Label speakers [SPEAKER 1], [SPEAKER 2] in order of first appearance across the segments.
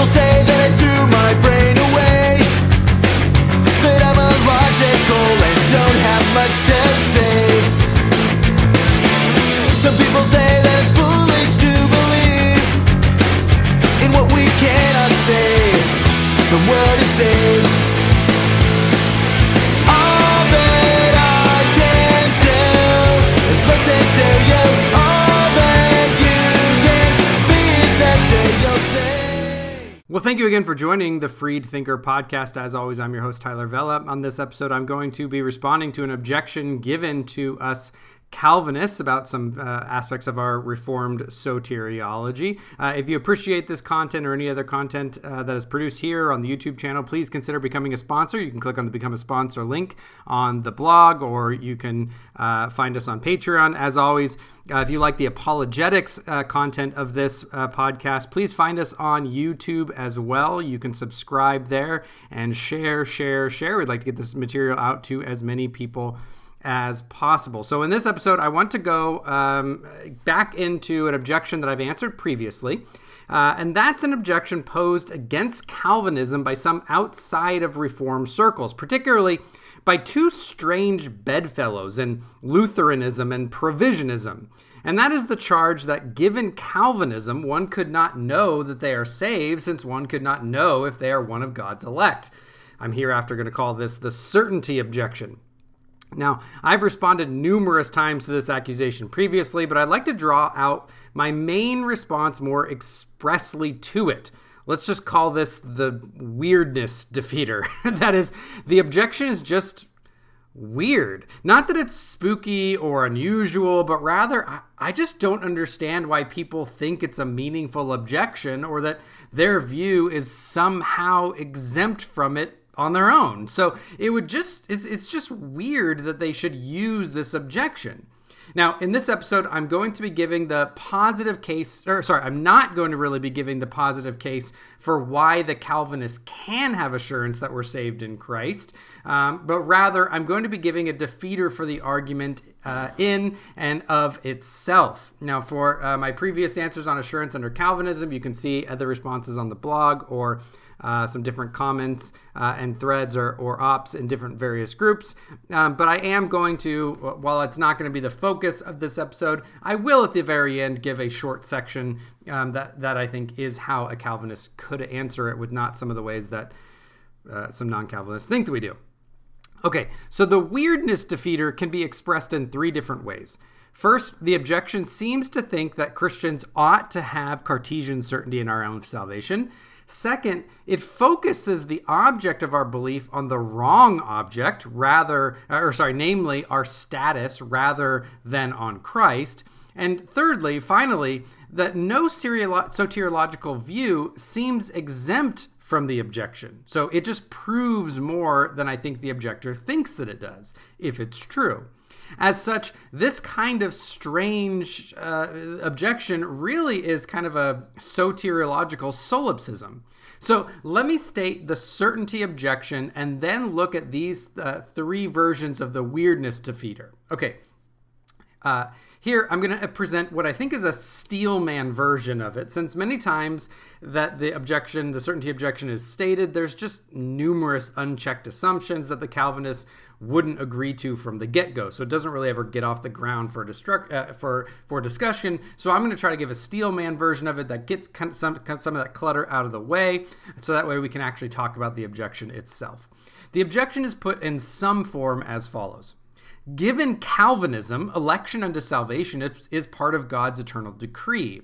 [SPEAKER 1] People say that I threw my brain away, that I'm illogical and don't have much to
[SPEAKER 2] thank you again for joining the Freed Thinker podcast. As always, I'm your host, Tyler Vela. On this episode, I'm going to be responding to an objection given to us Calvinists about some uh, aspects of our Reformed soteriology. Uh, if you appreciate this content or any other content uh, that is produced here on the YouTube channel, please consider becoming a sponsor. You can click on the Become a Sponsor link on the blog, or you can uh, find us on Patreon. As always, uh, if you like the apologetics uh, content of this podcast, please find us on YouTube as well. You can subscribe there and share, share, share. We'd like to get this material out to as many people as possible. So, in this episode, I want to go um, back into an objection that I've answered previously. Uh, and that's an objection posed against Calvinism by some outside of Reformed circles, particularly by two strange bedfellows in Lutheranism and Provisionism. And that is the charge that given Calvinism, one could not know that they are saved, since one could not know if they are one of God's elect. I'm hereafter going to call this the certainty objection. Now, I've responded numerous times to this accusation previously, but I'd like to draw out my main response more expressly to it. Let's just call this the weirdness defeater. that is, the objection is just weird. Not that it's spooky or unusual, but rather, I, I just don't understand why people think it's a meaningful objection or that their view is somehow exempt from it on their own. So it would just it's, it's just weird that they should use this objection. Now, in this episode, I'm going to be giving the positive case, or sorry, I'm not going to really be giving the positive case for why the Calvinists can have assurance that we're saved in Christ, um, but rather I'm going to be giving a defeater for the argument uh, in and of itself. Now, for uh, my previous answers on assurance under Calvinism, you can see other responses on the blog or uh, some different comments uh, and threads or, or ops in different various groups. Um, but I am going to, while it's not going to be the focus of this episode, I will at the very end give a short section um, that, that I think is how a Calvinist could answer it with not some of the ways that uh, some non Calvinists think that we do. Okay, so the weirdness defeater can be expressed in three different ways. First, the objection seems to think that Christians ought to have Cartesian certainty in our own salvation. Second, it focuses the object of our belief on the wrong object rather, uh, or sorry, namely our status rather than on Christ. And thirdly, finally, that no soteriological view seems exempt from the objection. So it just proves more than I think the objector thinks that it does, if it's true. As such, this kind of strange uh, objection really is kind of a soteriological solipsism. So let me state the certainty objection and then look at these uh, three versions of the weirdness defeater. Okay. Uh, here, I'm going to present what I think is a steelman version of it, since many times that the objection, the certainty objection, is stated, there's just numerous unchecked assumptions that the Calvinists wouldn't agree to from the get-go. So it doesn't really ever get off the ground for destruct uh, for for discussion. So I'm going to try to give a steelman version of it that gets kind of some some of that clutter out of the way, so that way we can actually talk about the objection itself. The objection is put in some form as follows. Given Calvinism, election unto salvation is, is part of God's eternal decree.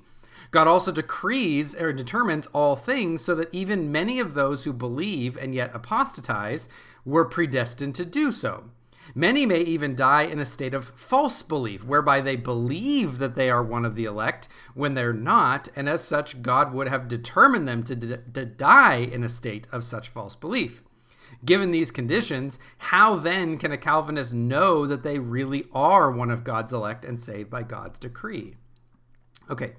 [SPEAKER 2] God also decrees or determines all things so that even many of those who believe and yet apostatize were predestined to do so. Many may even die in a state of false belief, whereby they believe that they are one of the elect when they're not, and as such, God would have determined them to, d- to die in a state of such false belief. Given these conditions, how then can a Calvinist know that they really are one of God's elect and saved by God's decree? Okay,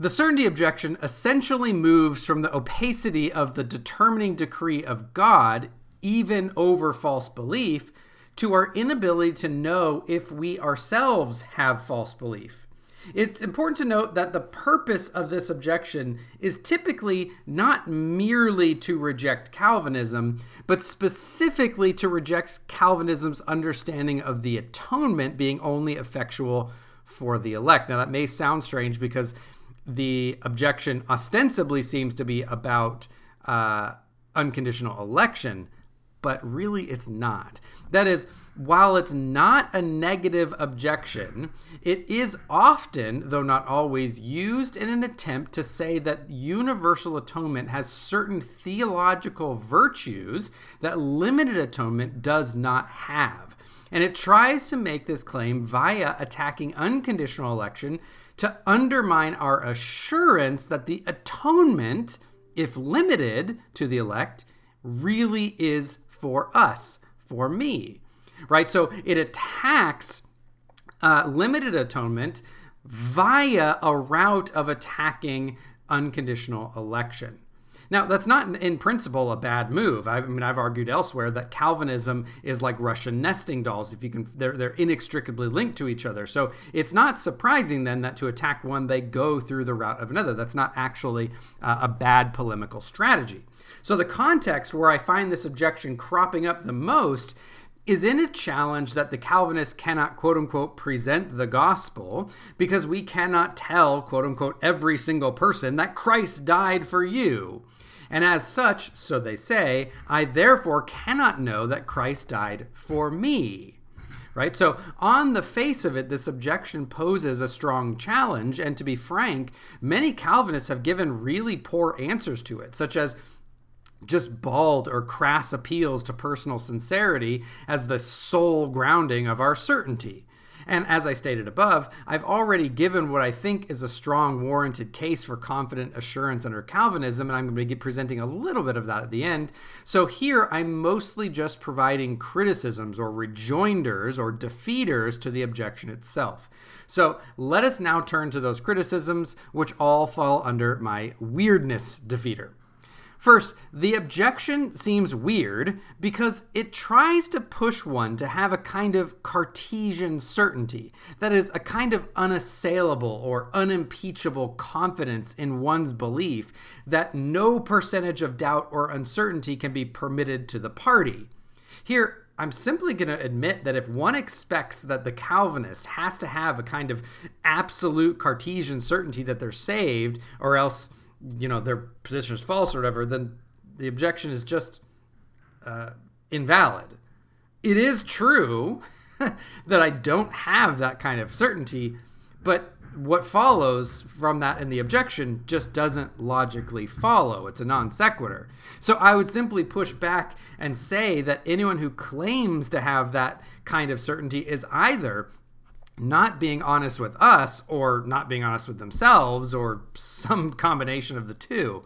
[SPEAKER 2] the certainty objection essentially moves from the opacity of the determining decree of God, even over false belief, to our inability to know if we ourselves have false belief. It's important to note that the purpose of this objection is typically not merely to reject Calvinism, but specifically to reject Calvinism's understanding of the atonement being only effectual for the elect. Now, that may sound strange because the objection ostensibly seems to be about uh, unconditional election, but really it's not. That is, while it's not a negative objection, it is often, though not always, used in an attempt to say that universal atonement has certain theological virtues that limited atonement does not have. And it tries to make this claim via attacking unconditional election to undermine our assurance that the atonement, if limited to the elect, really is for us, for me right? So it attacks uh, limited atonement via a route of attacking unconditional election. Now, that's not in principle a bad move. I mean, I've argued elsewhere that Calvinism is like Russian nesting dolls. If you can, they're, they're inextricably linked to each other. So it's not surprising then that to attack one, they go through the route of another. That's not actually uh, a bad polemical strategy. So the context where I find this objection cropping up the most is in a challenge that the Calvinists cannot, quote unquote, present the gospel because we cannot tell, quote unquote, every single person that Christ died for you. And as such, so they say, I therefore cannot know that Christ died for me. Right? So, on the face of it, this objection poses a strong challenge. And to be frank, many Calvinists have given really poor answers to it, such as, just bald or crass appeals to personal sincerity as the sole grounding of our certainty. And as I stated above, I've already given what I think is a strong, warranted case for confident assurance under Calvinism, and I'm going to be presenting a little bit of that at the end. So here, I'm mostly just providing criticisms or rejoinders or defeaters to the objection itself. So let us now turn to those criticisms, which all fall under my weirdness defeater. First, the objection seems weird because it tries to push one to have a kind of Cartesian certainty, that is, a kind of unassailable or unimpeachable confidence in one's belief that no percentage of doubt or uncertainty can be permitted to the party. Here, I'm simply going to admit that if one expects that the Calvinist has to have a kind of absolute Cartesian certainty that they're saved, or else you know their position is false or whatever, then the objection is just uh, invalid. It is true that I don't have that kind of certainty, but what follows from that in the objection just doesn't logically follow. It's a non sequitur. So I would simply push back and say that anyone who claims to have that kind of certainty is either not being honest with us or not being honest with themselves or some combination of the two.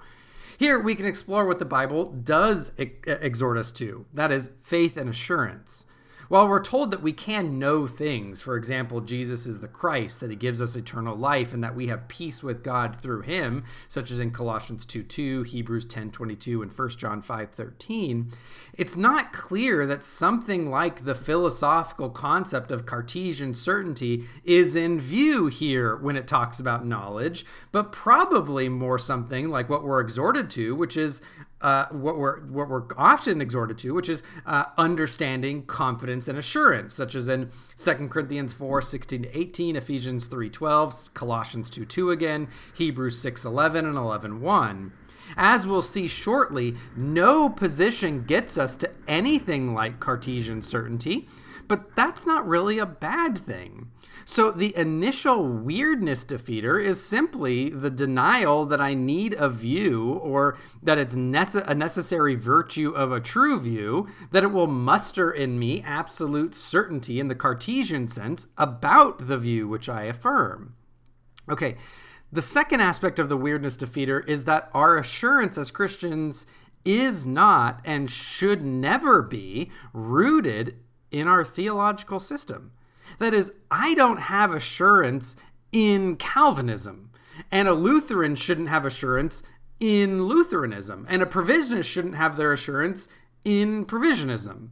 [SPEAKER 2] Here we can explore what the Bible does exhort us to that is, faith and assurance. While we're told that we can know things, for example, Jesus is the Christ, that he gives us eternal life, and that we have peace with God through him, such as in Colossians 2 2, Hebrews 10 22, and 1 John 5 13, it's not clear that something like the philosophical concept of Cartesian certainty is in view here when it talks about knowledge, but probably more something like what we're exhorted to, which is uh, what we're what we're often exhorted to, which is uh, understanding, confidence, and assurance, such as in 2 Corinthians 4, 16 to 18, Ephesians 3, 12, Colossians 2, 2 again, Hebrews 6, 11, and 11, 1. As we'll see shortly, no position gets us to anything like Cartesian certainty, but that's not really a bad thing. So the initial weirdness defeater is simply the denial that I need a view or that it's nece- a necessary virtue of a true view, that it will muster in me absolute certainty in the Cartesian sense about the view which I affirm. Okay, the second aspect of the weirdness defeater is that our assurance as Christians is not and should never be rooted in our theological system. That is, I don't have assurance in Calvinism, and a Lutheran shouldn't have assurance in Lutheranism, and a provisionist shouldn't have their assurance in provisionism.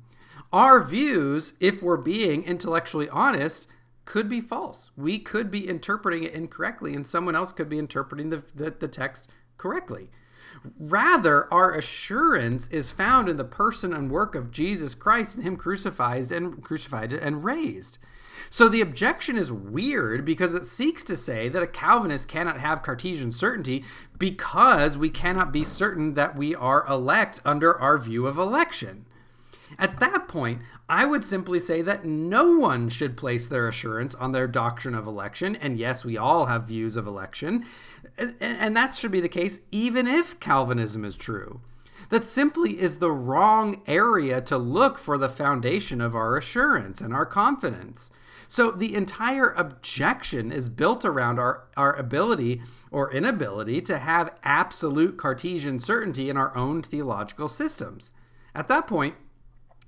[SPEAKER 2] Our views, if we're being intellectually honest, could be false. We could be interpreting it incorrectly, and someone else could be interpreting the, the, the text correctly. Rather, our assurance is found in the person and work of Jesus Christ and Him crucified and crucified and raised. So the objection is weird because it seeks to say that a Calvinist cannot have Cartesian certainty because we cannot be certain that we are elect under our view of election. At that point, I would simply say that no one should place their assurance on their doctrine of election. And yes, we all have views of election. And that should be the case even if Calvinism is true. That simply is the wrong area to look for the foundation of our assurance and our confidence. So the entire objection is built around our, our ability or inability to have absolute Cartesian certainty in our own theological systems. At that point,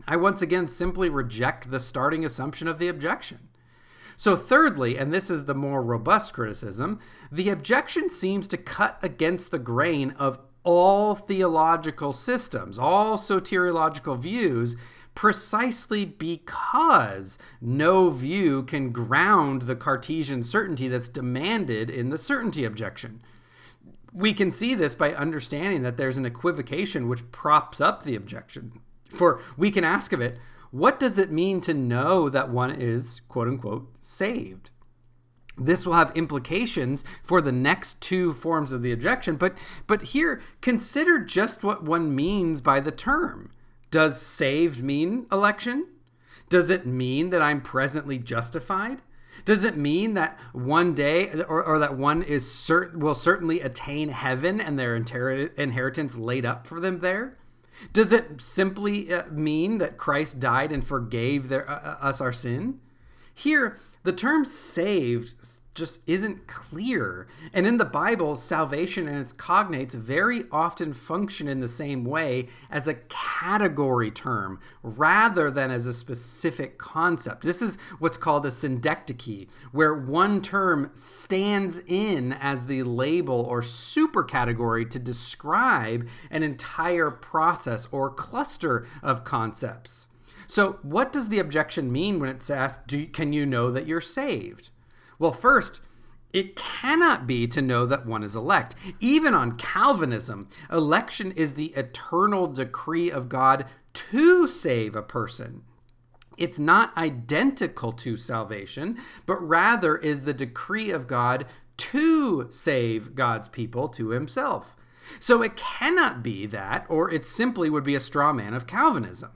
[SPEAKER 2] I once again simply reject the starting assumption of the objection. So, thirdly, and this is the more robust criticism, the objection seems to cut against the grain of all theological systems, all soteriological views, precisely because no view can ground the Cartesian certainty that's demanded in the certainty objection. We can see this by understanding that there's an equivocation which props up the objection. For we can ask of it, what does it mean to know that one is, quote unquote, saved? This will have implications for the next two forms of the objection, but but here consider just what one means by the term. Does saved mean election? Does it mean that I'm presently justified? Does it mean that one day, or, or that one is cert- will certainly attain heaven and their inter- inheritance laid up for them there? Does it simply uh, mean that Christ died and forgave their, uh, uh us our sin? Here, the term saved just isn't clear. And in the Bible, salvation and its cognates very often function in the same way as a category term rather than as a specific concept. This is what's called a synecdoche, where one term stands in as the label or supercategory to describe an entire process or cluster of concepts. So, what does the objection mean when it's asked, do, Can you know that you're saved? Well, first, it cannot be to know that one is elect. Even on Calvinism, election is the eternal decree of God to save a person. It's not identical to salvation, but rather is the decree of God to save God's people to himself. So it cannot be that, or it simply would be a straw man of Calvinism.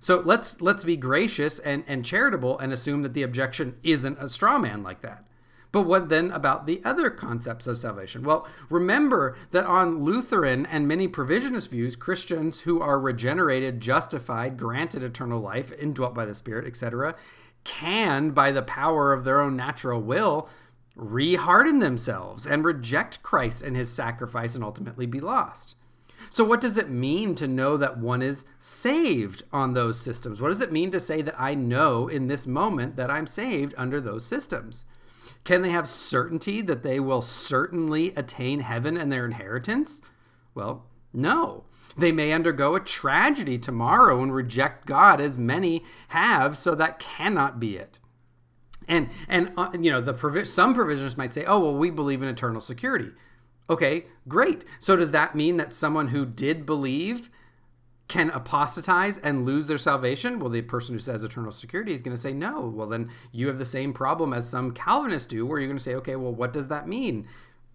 [SPEAKER 2] So let's let's be gracious and, and charitable and assume that the objection isn't a straw man like that. But what then about the other concepts of salvation? Well, remember that on Lutheran and many provisionist views, Christians who are regenerated, justified, granted eternal life, indwelt by the Spirit, etc., can, by the power of their own natural will, reharden themselves and reject Christ and his sacrifice and ultimately be lost. So, what does it mean to know that one is saved on those systems? What does it mean to say that I know in this moment that I'm saved under those systems? Can they have certainty that they will certainly attain heaven and their inheritance? Well, no. They may undergo a tragedy tomorrow and reject God, as many have, so that cannot be it. And and uh, you know the provi- some provisioners might say, "Oh, well, we believe in eternal security." Okay, great. So does that mean that someone who did believe can apostatize and lose their salvation? Well, the person who says eternal security is going to say no. Well, then you have the same problem as some Calvinists do, where you're going to say, okay, well, what does that mean?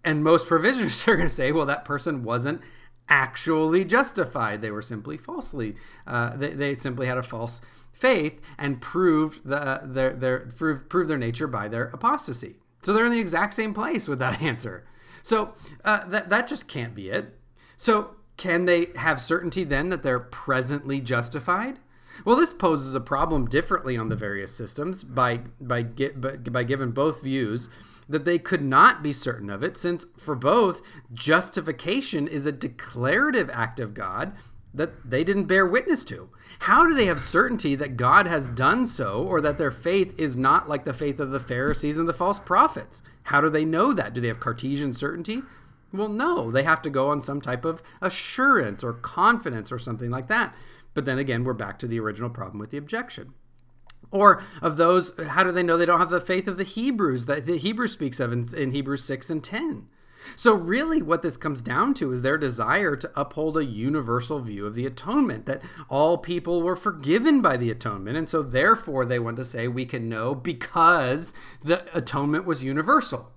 [SPEAKER 2] And most provisionists are going to say, well, that person wasn't actually justified. They were simply falsely, uh, they, they simply had a false faith and proved the, their, their, proved, proved their nature by their apostasy. So they're in the exact same place with that answer. So uh, that that just can't be it. So can they have certainty then that they're presently justified? Well, this poses a problem differently on the various systems by by get, by, by given both views that they could not be certain of it, since for both justification is a declarative act of God that they didn't bear witness to. How do they have certainty that God has done so or that their faith is not like the faith of the Pharisees and the false prophets? How do they know that? Do they have Cartesian certainty? Well, no. They have to go on some type of assurance or confidence or something like that. But then again, we're back to the original problem with the objection. Or of those, how do they know they don't have the faith of the Hebrews that the Hebrew speaks of in, in Hebrews 6 and 10? So, really, what this comes down to is their desire to uphold a universal view of the atonement, that all people were forgiven by the atonement. And so, therefore, they want to say we can know because the atonement was universal.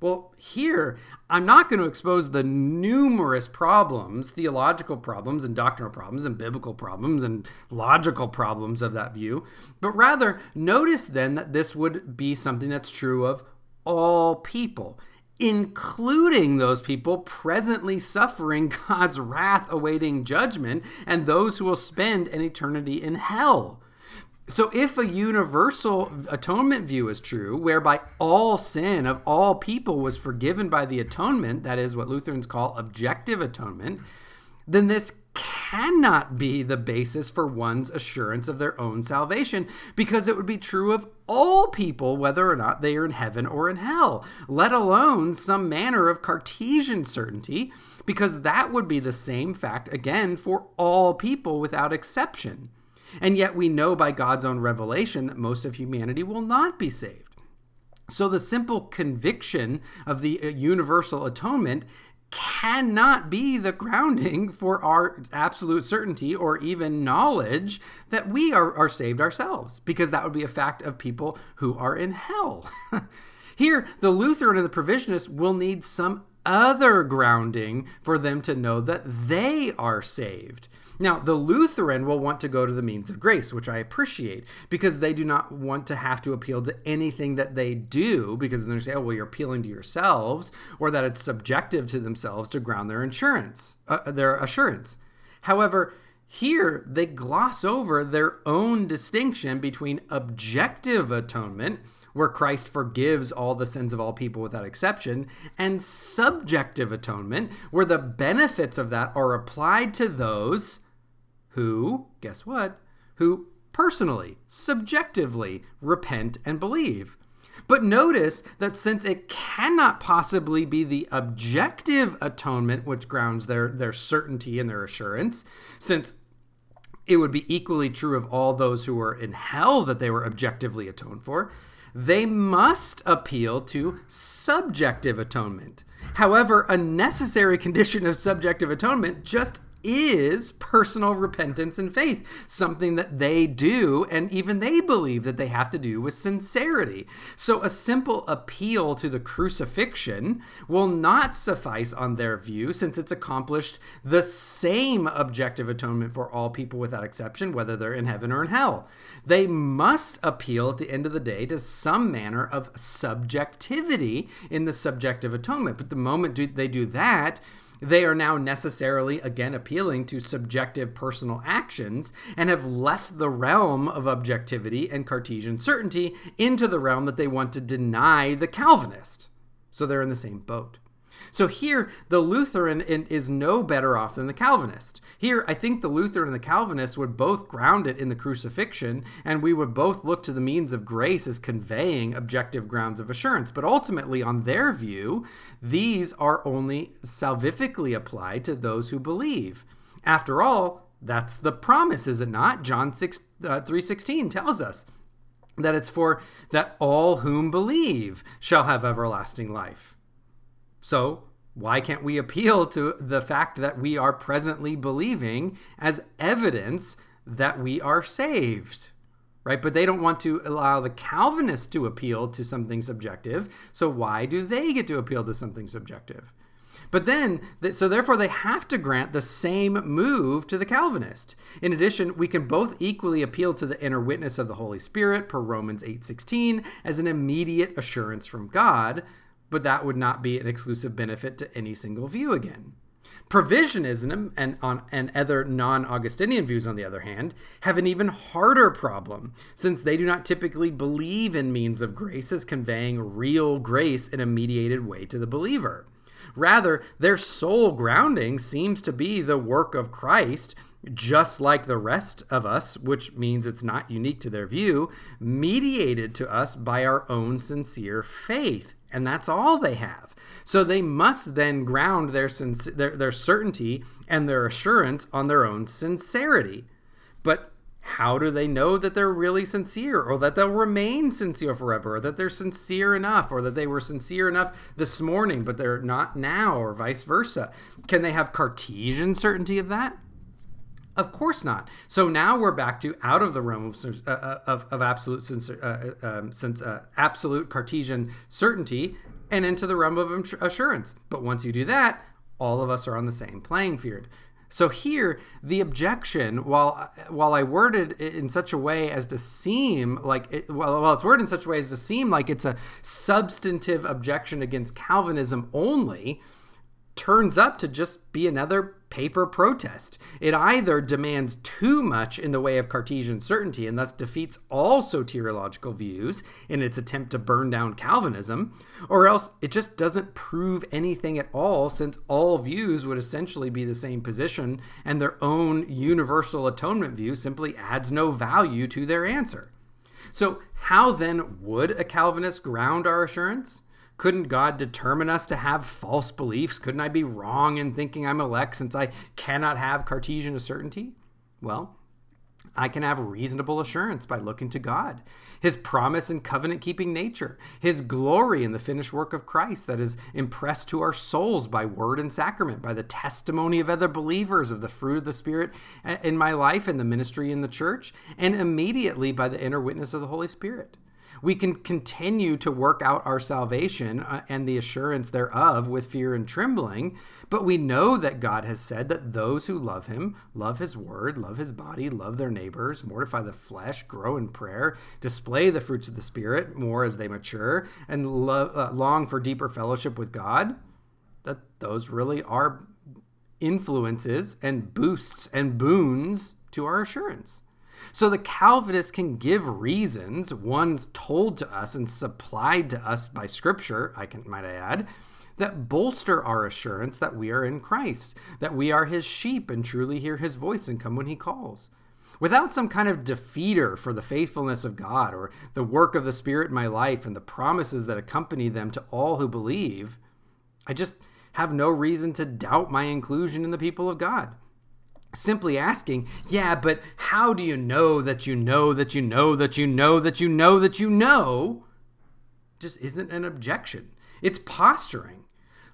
[SPEAKER 2] Well, here, I'm not going to expose the numerous problems, theological problems, and doctrinal problems, and biblical problems, and logical problems of that view, but rather notice then that this would be something that's true of all people, including those people presently suffering God's wrath awaiting judgment and those who will spend an eternity in hell. So, if a universal atonement view is true, whereby all sin of all people was forgiven by the atonement, that is what Lutherans call objective atonement, then this cannot be the basis for one's assurance of their own salvation because it would be true of all people, whether or not they are in heaven or in hell, let alone some manner of Cartesian certainty, because that would be the same fact again for all people without exception. And yet we know by God's own revelation that most of humanity will not be saved. So the simple conviction of the uh, universal atonement cannot be the grounding for our absolute certainty or even knowledge that we are, are saved ourselves, because that would be a fact of people who are in hell. Here, the Lutheran and the Provisionist will need some other grounding for them to know that they are saved. Now, the Lutheran will want to go to the means of grace, which I appreciate, because they do not want to have to appeal to anything that they do, because then they say, oh, well, you're appealing to yourselves, or that it's subjective to themselves to ground their insurance, uh, their assurance. However, here they gloss over their own distinction between objective atonement, where Christ forgives all the sins of all people without exception, and subjective atonement, where the benefits of that are applied to those who, guess what, who personally, subjectively repent and believe. But notice that since it cannot possibly be the objective atonement which grounds their, their certainty and their assurance, since it would be equally true of all those who were in hell that they were objectively atoned for, they must appeal to subjective atonement. However, a necessary condition of subjective atonement just is personal repentance and faith, something that they do, and even they believe that they have to do with sincerity. So, a simple appeal to the crucifixion will not suffice on their view, since it's accomplished the same objective atonement for all people without exception, whether they're in heaven or in hell. They must appeal at the end of the day to some manner of subjectivity in the subjective atonement. But the moment they do that, they are now necessarily again appealing to subjective personal actions and have left the realm of objectivity and Cartesian certainty into the realm that they want to deny the Calvinist. So they're in the same boat. So here, the Lutheran is no better off than the Calvinist. Here, I think the Lutheran and the Calvinist would both ground it in the crucifixion, and we would both look to the means of grace as conveying objective grounds of assurance. But ultimately, on their view, these are only salvifically applied to those who believe. After all, that's the promise, is it not? John 6, uh, 3.16 tells us that it's for that all whom believe shall have everlasting life. So, why can't we appeal to the fact that we are presently believing as evidence that we are saved? Right? But they don't want to allow the Calvinists to appeal to something subjective. So, why do they get to appeal to something subjective? But then, so therefore, they have to grant the same move to the Calvinist. In addition, we can both equally appeal to the inner witness of the Holy Spirit, per Romans 8:16, as an immediate assurance from God, but that would not be an exclusive benefit to any single view again. Provisionism and, on, and other non Augustinian views, on the other hand, have an even harder problem, since they do not typically believe in means of grace as conveying real grace in a mediated way to the believer. Rather, their sole grounding seems to be the work of Christ, just like the rest of us, which means it's not unique to their view, mediated to us by our own sincere faith and that's all they have. So they must then ground their, their, their certainty and their assurance on their own sincerity. But how do they know that they're really sincere or that they'll remain sincere forever or that they're sincere enough or that they were sincere enough this morning but they're not now or vice versa? Can they have Cartesian certainty of that? Of course not. So now we're back to out of the realm of, uh, of, of, absolute uh, um, since, uh, absolute Cartesian certainty and into the realm of assurance. But once you do that, all of us are on the same playing field. So here, the objection, while while I worded it in such a way as to seem like it, well, well, it's worded in such a way as to seem like it's a substantive objection against Calvinism only, turns up to just be another paper protest. It either demands too much in the way of Cartesian certainty and thus defeats all soteriological views in its attempt to burn down Calvinism, or else it just doesn't prove anything at all since all views would essentially be the same position and their own universal atonement view simply adds no value to their answer. So, how then would a Calvinist ground our assurance? Couldn't God determine us to have false beliefs? Couldn't I be wrong in thinking I'm elect since I cannot have Cartesian certainty? Well, I can have reasonable assurance by looking to God, His promise and covenant keeping nature, His glory in the finished work of Christ that is impressed to our souls by word and sacrament, by the testimony of other believers of the fruit of the Spirit eh, in my life and the ministry in the church, and immediately by the inner witness of the Holy Spirit we can continue to work out our salvation uh, and the assurance thereof with fear and trembling. But we know that God has said that those who love him love his word, love his body, love their neighbors, mortify the flesh, grow in prayer, display the fruits of the Spirit more as they mature, and uh, long for deeper fellowship with God. That those really are influences and boosts and boons to our assurance. So the Calvinist can give reasons, ones told to us and supplied to us by Scripture, I can might I add, that bolster our assurance that we are in Christ, that we are his sheep and truly hear his voice and come when he calls. Without some kind of defeater for the faithfulness of God or the work of the Spirit in my life and the promises that accompany them to all who believe, I just have no reason to doubt my inclusion in the people of God simply asking, yeah, but how do you know that you know that you know that you know that you know that you know? Just isn't an objection. It's posturing.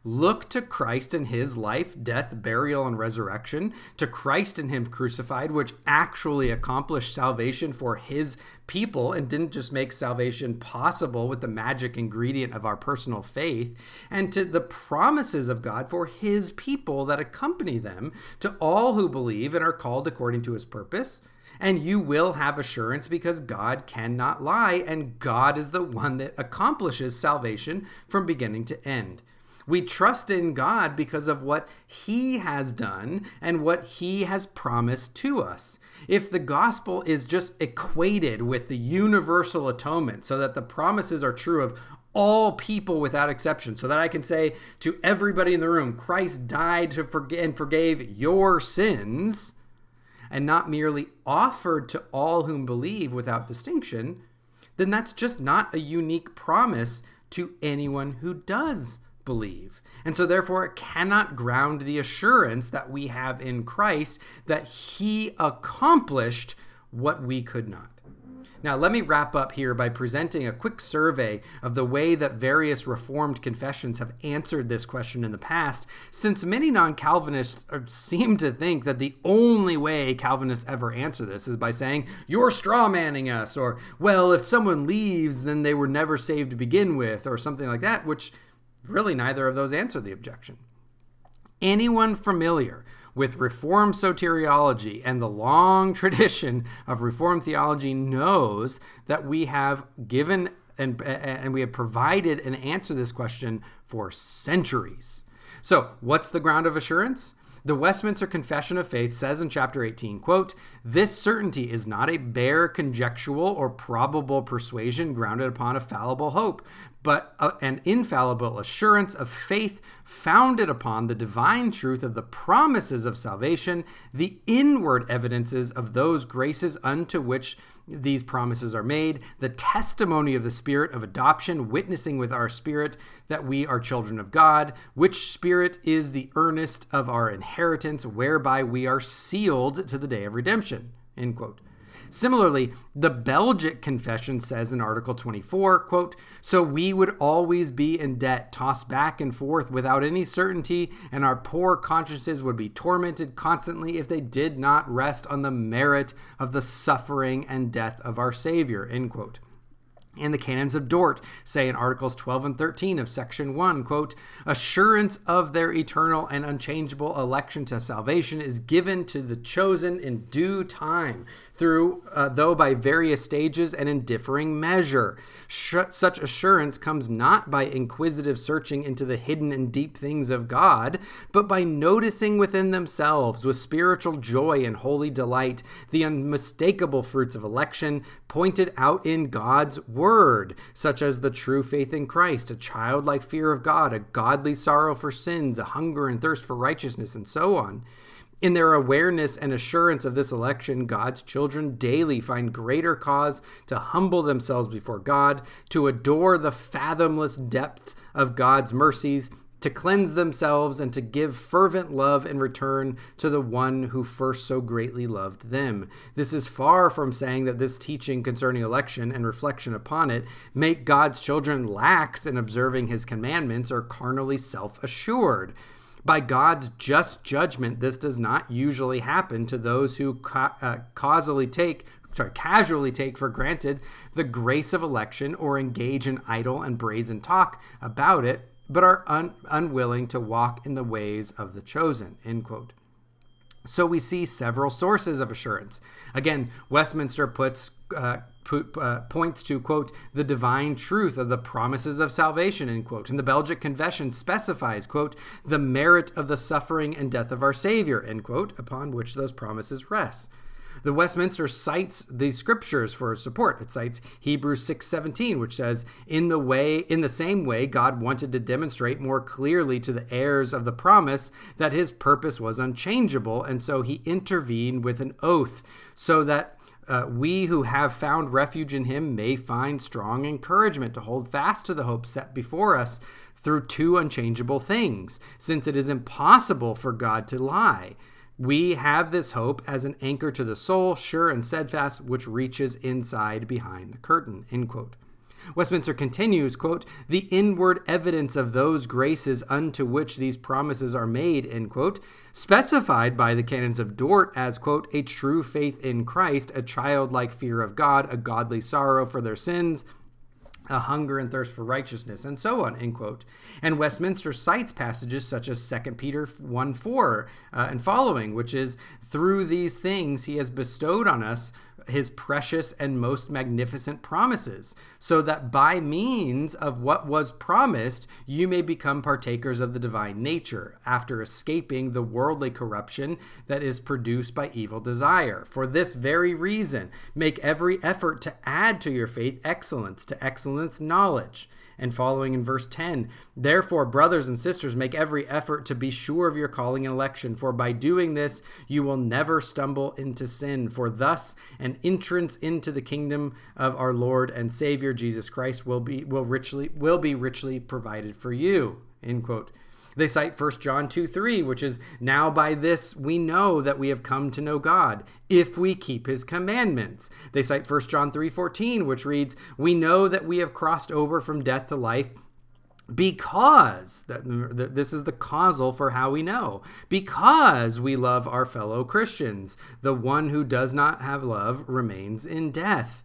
[SPEAKER 2] Look to Christ and his life, death, burial, and resurrection, to Christ and him crucified, which actually accomplished salvation for his people and didn't just make salvation possible with the magic ingredient of our personal faith, and to the promises of God for his people that accompany them to all who believe and are called according to his purpose. And you will have assurance because God cannot lie, and God is the one that accomplishes salvation from beginning to end. We trust in God because of what He has done and what He has promised to us. If the gospel is just equated with the universal atonement, so that the promises are true of all people without exception, so that I can say to everybody in the room, Christ died to forg- and forgave your sins, and not merely offered to all whom believe without distinction, then that's just not a unique promise to anyone who does believe. And so, therefore, it cannot ground the assurance that we have in Christ that He accomplished what we could not. Now, let me wrap up here by presenting a quick survey of the way that various Reformed confessions have answered this question in the past, since many non Calvinists uh, seem to think that the only way Calvinists ever answer this is by saying, You're straw manning us, or, Well, if someone leaves, then they were never saved to begin with, or something like that, which really neither of those answer the objection. Anyone familiar with Reformed soteriology and the long tradition of Reformed theology knows that we have given and, and we have provided an answer to this question for centuries. So, what's the ground of assurance? The Westminster Confession of Faith says in chapter 18, quote, "This certainty is not a bare conjectural or probable persuasion grounded upon a fallible hope, but a, an infallible assurance of faith founded upon the divine truth of the promises of salvation, the inward evidences of those graces unto which these promises are made, the testimony of the Spirit of adoption, witnessing with our spirit that we are children of God, which Spirit is the earnest of our inheritance, whereby we are sealed to the day of redemption. End quote. Similarly, the Belgic Confession says in Article 24, quote, So we would always be in debt, tossed back and forth without any certainty, and our poor consciences would be tormented constantly if they did not rest on the merit of the suffering and death of our Savior, end quote. And the canons of Dort say in articles 12 and 13 of section 1 quote assurance of their eternal and unchangeable election to salvation is given to the chosen in due time through uh, though by various stages and in differing measure. Sh- such assurance comes not by inquisitive searching into the hidden and deep things of god but by noticing within themselves with spiritual joy and holy delight the unmistakable fruits of election pointed out in god's word such as the true faith in christ a childlike fear of god a godly sorrow for sins a hunger and thirst for righteousness and so on in their awareness and assurance of this election, God's children daily find greater cause to humble themselves before God, to adore the fathomless depth of God's mercies, to cleanse themselves, and to give fervent love in return to the one who first so greatly loved them. This is far from saying that this teaching concerning election and reflection upon it make God's children lax in observing his commandments or carnally self assured. By God's just judgment, this does not usually happen to those who ca- uh, causally take sorry, casually take for granted the grace of election or engage in idle and brazen talk about it, but are un- unwilling to walk in the ways of the chosen. End quote. So we see several sources of assurance. Again, Westminster puts uh, uh, points to quote the divine truth of the promises of salvation end quote and the belgic confession specifies quote the merit of the suffering and death of our savior end quote upon which those promises rest the Westminster cites these scriptures for support. It cites Hebrews 6:17, which says, "In the way in the same way God wanted to demonstrate more clearly to the heirs of the promise that his purpose was unchangeable, and so he intervened with an oath so that uh, we who have found refuge in him may find strong encouragement to hold fast to the hope set before us through two unchangeable things, since it is impossible for God to lie. We have this hope as an anchor to the soul, sure and steadfast, which reaches inside behind the curtain. End quote. Westminster continues, quote, the inward evidence of those graces unto which these promises are made, end quote, specified by the canons of Dort as, quote, a true faith in Christ, a childlike fear of God, a godly sorrow for their sins, a hunger and thirst for righteousness, and so on, end quote. And Westminster cites passages such as 2 Peter 1 4 uh, and following, which is, through these things he has bestowed on us his precious and most magnificent promises, so that by means of what was promised, you may become partakers of the divine nature, after escaping the worldly corruption that is produced by evil desire. For this very reason, make every effort to add to your faith excellence, to excellence, knowledge and following in verse 10. Therefore, brothers and sisters, make every effort to be sure of your calling and election, for by doing this you will never stumble into sin. For thus an entrance into the kingdom of our Lord and Savior Jesus Christ will be will richly will be richly provided for you. End quote. They cite 1 John 2 3, which is, Now by this we know that we have come to know God, if we keep his commandments. They cite 1 John 3 14, which reads, We know that we have crossed over from death to life because that, this is the causal for how we know because we love our fellow christians the one who does not have love remains in death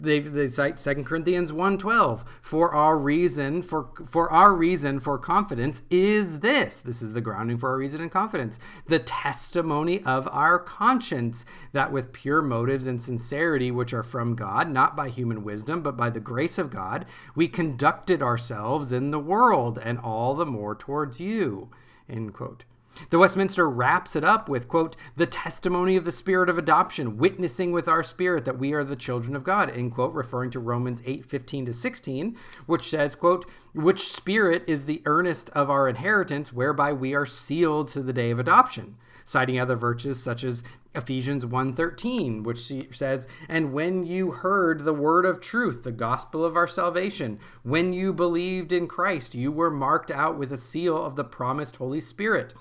[SPEAKER 2] they, they cite 2 corinthians 1.12 for our reason for for our reason for confidence is this. This is the grounding for our reason and confidence. The testimony of our conscience that with pure motives and sincerity which are from god not by human wisdom but by the grace of god we conducted ourselves in the world and all the more towards you. End quote the Westminster wraps it up with, quote, the testimony of the spirit of adoption, witnessing with our spirit that we are the children of God, end quote, referring to Romans 8, 15 to 16, which says, quote, which spirit is the earnest of our inheritance, whereby we are sealed to the day of adoption. Citing other verses such as Ephesians 1:13, which says, "And when you heard the word of truth, the gospel of our salvation, when you believed in Christ, you were marked out with a seal of the promised Holy Spirit."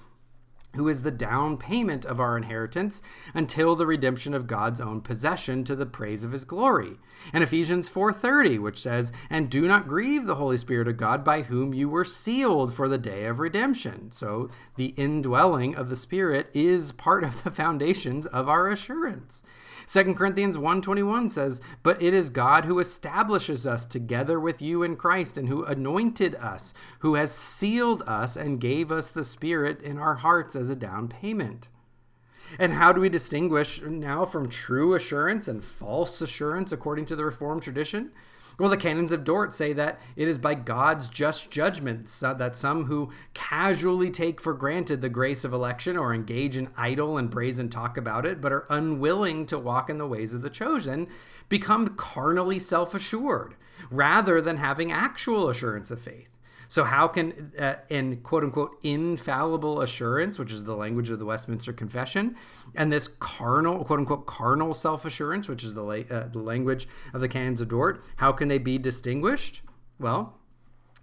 [SPEAKER 2] Who is the down payment of our inheritance until the redemption of God's own possession to the praise of his glory. And Ephesians 4:30, which says, "And do not grieve the Holy Spirit of God by whom you were sealed for the day of redemption." So, the indwelling of the Spirit is part of the foundations of our assurance. 2 Corinthians 1:21 says, "But it is God who establishes us together with you in Christ and who anointed us, who has sealed us and gave us the Spirit in our hearts as a down payment." And how do we distinguish now from true assurance and false assurance according to the Reformed tradition? Well, the canons of Dort say that it is by God's just judgment that some who casually take for granted the grace of election or engage in idle and brazen talk about it, but are unwilling to walk in the ways of the chosen, become carnally self assured rather than having actual assurance of faith. So, how can, uh, in quote unquote, infallible assurance, which is the language of the Westminster Confession, and this carnal, quote unquote, carnal self assurance, which is the, uh, the language of the Canons of Dort, how can they be distinguished? Well,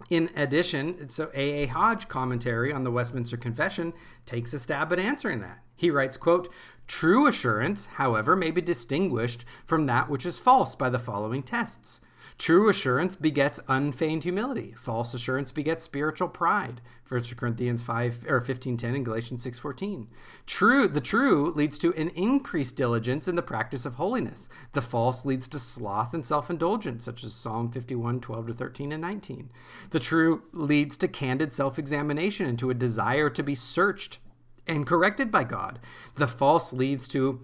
[SPEAKER 2] in addition, so A.A. Hodge commentary on the Westminster Confession takes a stab at answering that. He writes, quote, True assurance, however, may be distinguished from that which is false by the following tests. True assurance begets unfeigned humility. False assurance begets spiritual pride. 1 Corinthians 5 or 15:10 and Galatians 6:14. True, the true leads to an increased diligence in the practice of holiness. The false leads to sloth and self-indulgence, such as Psalm 51, 12 to 13 and 19. The true leads to candid self-examination and to a desire to be searched and corrected by God. The false leads to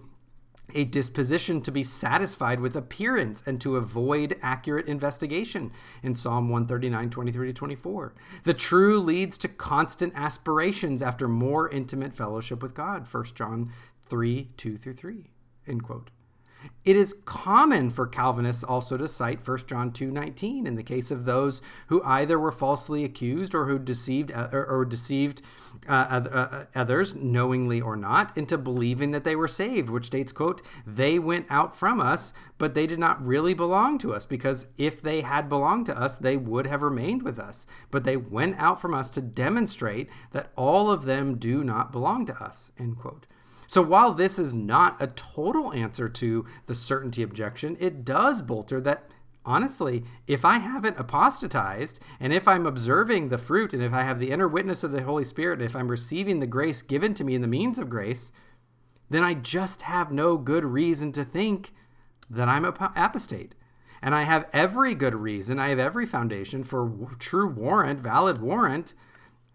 [SPEAKER 2] a disposition to be satisfied with appearance and to avoid accurate investigation in Psalm 139, 23 to 24. The true leads to constant aspirations after more intimate fellowship with God, 1 John 3, 2 through 3, end quote. It is common for Calvinists also to cite 1 John 2:19 in the case of those who either were falsely accused or who deceived or, or deceived uh, uh, others knowingly or not into believing that they were saved, which states, quote, "They went out from us, but they did not really belong to us because if they had belonged to us, they would have remained with us. But they went out from us to demonstrate that all of them do not belong to us." End quote. So while this is not a total answer to the certainty objection, it does bolster that honestly, if I haven't apostatized and if I'm observing the fruit and if I have the inner witness of the Holy Spirit and if I'm receiving the grace given to me in the means of grace, then I just have no good reason to think that I'm apostate. And I have every good reason, I have every foundation for true warrant, valid warrant,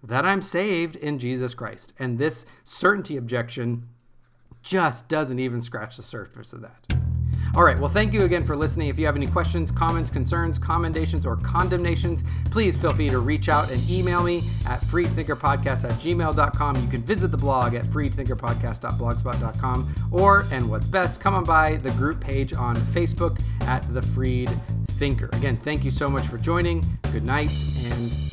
[SPEAKER 2] that I'm saved in Jesus Christ. And this certainty objection just doesn't even scratch the surface of that. All right, well, thank you again for listening. If you have any questions, comments, concerns, commendations, or condemnations, please feel free to reach out and email me at freethinkerpodcast at gmail.com. You can visit the blog at freethinkerpodcast.blogspot.com or, and what's best, come on by the group page on Facebook at The Freed Thinker. Again, thank you so much for joining. Good night and